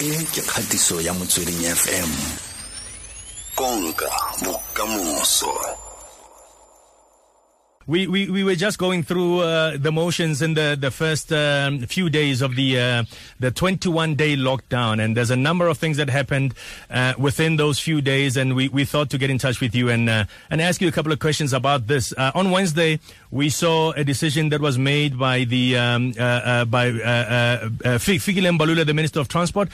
e ke kgatiso ya motsweding fm konka bokamoso We, we, we were just going through uh, the motions in the, the first um, few days of the uh, the 21 day lockdown, and there's a number of things that happened uh, within those few days, and we, we thought to get in touch with you and uh, and ask you a couple of questions about this. Uh, on Wednesday, we saw a decision that was made by the um, uh, by uh, Fikile Mbalula, the Minister of Transport,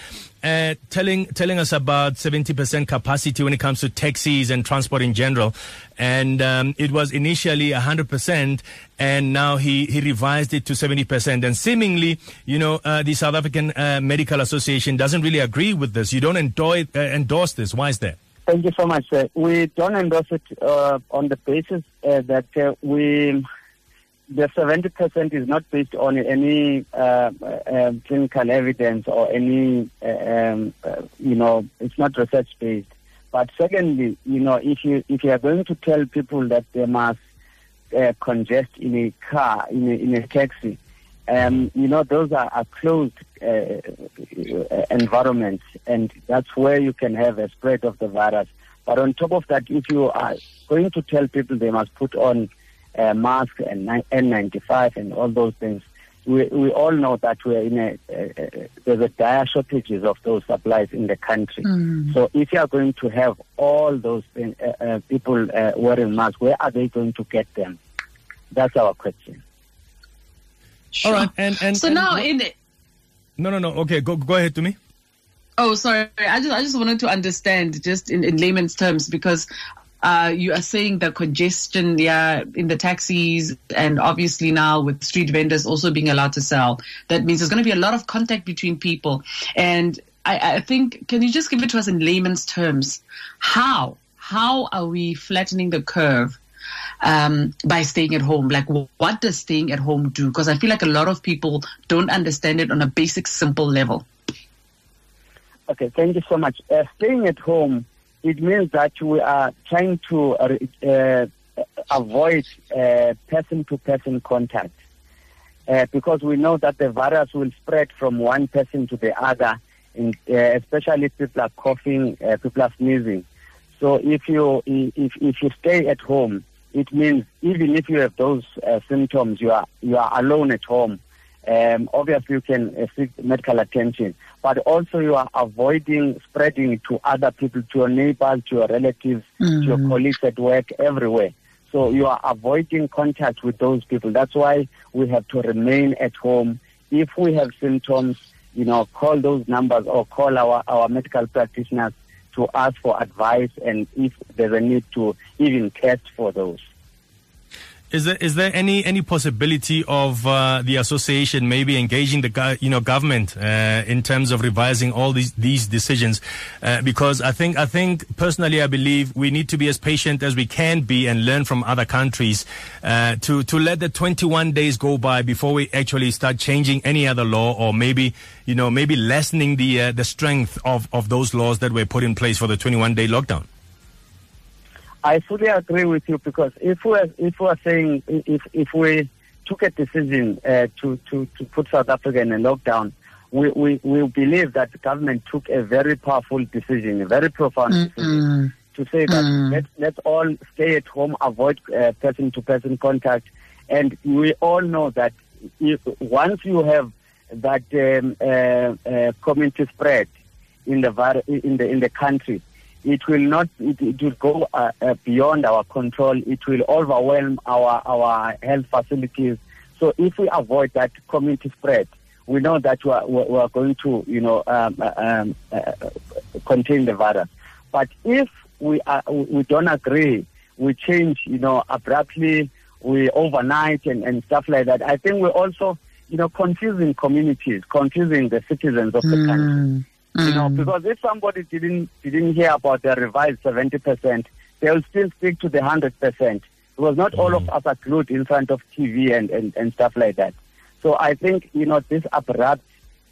uh, telling telling us about 70% capacity when it comes to taxis and transport in general. And um, it was initially 100%, and now he, he revised it to 70%. And seemingly, you know, uh, the South African uh, Medical Association doesn't really agree with this. You don't endorse, uh, endorse this. Why is that? Thank you so much. We don't endorse it uh, on the basis uh, that we the 70% is not based on any uh, uh, clinical evidence or any, uh, um, uh, you know, it's not research based. But secondly, you know, if you if you are going to tell people that they must uh, congest in a car, in a, in a taxi, um, you know, those are, are closed environments, and that's where you can have a spread of the virus. But on top of that, if you are going to tell people they must put on uh, mask and N95 and all those things. We, we all know that we're in a, uh, there's a dire shortages of those supplies in the country. Mm. So if you are going to have all those things, uh, uh, people uh, wearing masks, where are they going to get them? That's our question. All right. And, and, so and now what- in it. No, no, no. Okay, go, go ahead to me. Oh, sorry. I just I just wanted to understand just in, in layman's terms because uh, you are saying the congestion, yeah, in the taxis, and obviously now with street vendors also being allowed to sell, that means there's going to be a lot of contact between people. And I, I think, can you just give it to us in layman's terms? How how are we flattening the curve? Um, by staying at home, like what does staying at home do? Because I feel like a lot of people don't understand it on a basic, simple level. Okay, thank you so much. Uh, staying at home, it means that we are trying to uh, uh, avoid uh, person-to-person contact uh, because we know that the virus will spread from one person to the other, in, especially people are coughing, people are sneezing. So if you if if you stay at home, it means even if you have those symptoms, you are you are alone at home. Um, obviously, you can uh, seek medical attention, but also you are avoiding spreading to other people, to your neighbors, to your relatives, to your colleagues at work, everywhere. So you are avoiding contact with those people. That's why we have to remain at home. If we have symptoms, you know, call those numbers or call our, our medical practitioners to ask for advice and if there's a need to even test for those. Is there is there any any possibility of uh, the association maybe engaging the you know government uh, in terms of revising all these these decisions? Uh, because I think I think personally I believe we need to be as patient as we can be and learn from other countries uh, to to let the 21 days go by before we actually start changing any other law or maybe you know maybe lessening the uh, the strength of of those laws that were put in place for the 21 day lockdown. I fully agree with you because if we are, if we are saying if if we took a decision uh, to, to to put South Africa in a lockdown, we, we we believe that the government took a very powerful decision, a very profound decision to say that Mm. let's let's all stay at home, avoid person to person contact, and we all know that if, once you have that um, uh, uh, community spread in the in the in the country, it will not it, it will go uh, uh, beyond our control. It will overwhelm our our health facilities. So if we avoid that community spread, we know that we are, we are going to you know um, uh, um, uh, contain the virus. But if we are, we don't agree, we change you know abruptly, we overnight and, and stuff like that. I think we're also you know confusing communities, confusing the citizens of the country. You know, mm. because if somebody didn't didn't hear about the revised seventy percent, they'll still stick to the hundred percent. Because not all of mm. us are glued in front of TV and, and, and stuff like that. So I think, you know, this abrupt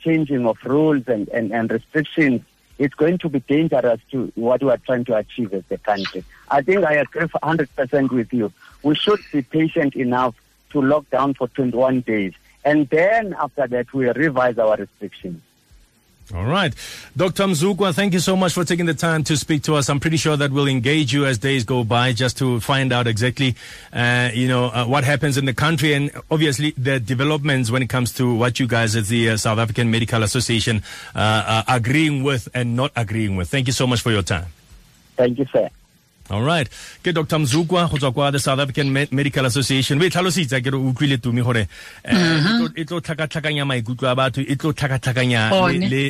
changing of rules and, and, and restrictions it's going to be dangerous to what we are trying to achieve as a country. I think I agree 100% with you. We should be patient enough to lock down for 21 days. And then after that, we revise our restrictions. All right. Dr. Mzukwa, thank you so much for taking the time to speak to us. I'm pretty sure that we'll engage you as days go by just to find out exactly, uh, you know, uh, what happens in the country and obviously the developments when it comes to what you guys as the uh, South African Medical Association uh, are agreeing with and not agreeing with. Thank you so much for your time. Thank you, sir. All right. Ke Dr. Mzukwa go tswa kwa the South African Medical Association. We tlhalositse ke re o utlwile tumi gore eh, e tlo- e tlhakatlhakanya maikutlo a batho e tlo tlhakatlhakanya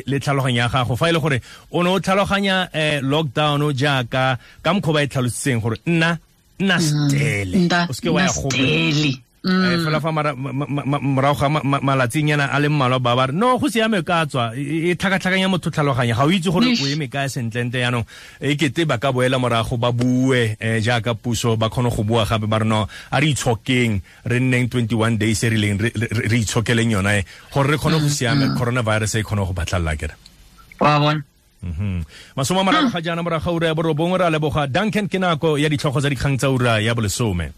le- tlhaloganyo ya gago fa e le gore o ne o tlhaloganya um lockdown jaaka ka mokgwa ba e tlhalositseng gore nna nna stele o seke wa ya. Eh, fela fa mara- ma- ma- ma- morago ga a le mmalwa ba ba re no go siame ka tswa. E e tlhakatlhakanya motho tlhaloganya ga o itse gore o eme kae sentlente yaanong e kete ba ka boela morago ba bue um jaaka puso ba kgone go bua gape ba re no a re itshokeng re nneng 21 days e rileng re itshokeleng yona e gore re kgone go siame coronavirus e kgone go batlalela kere Wa bona. Mhm. masome a mararo ga jaana morago ga ura ya borobongwe re a leboga. Duncan ke nako ya ditlhogo tsa dikgang tsa ura ya bolesome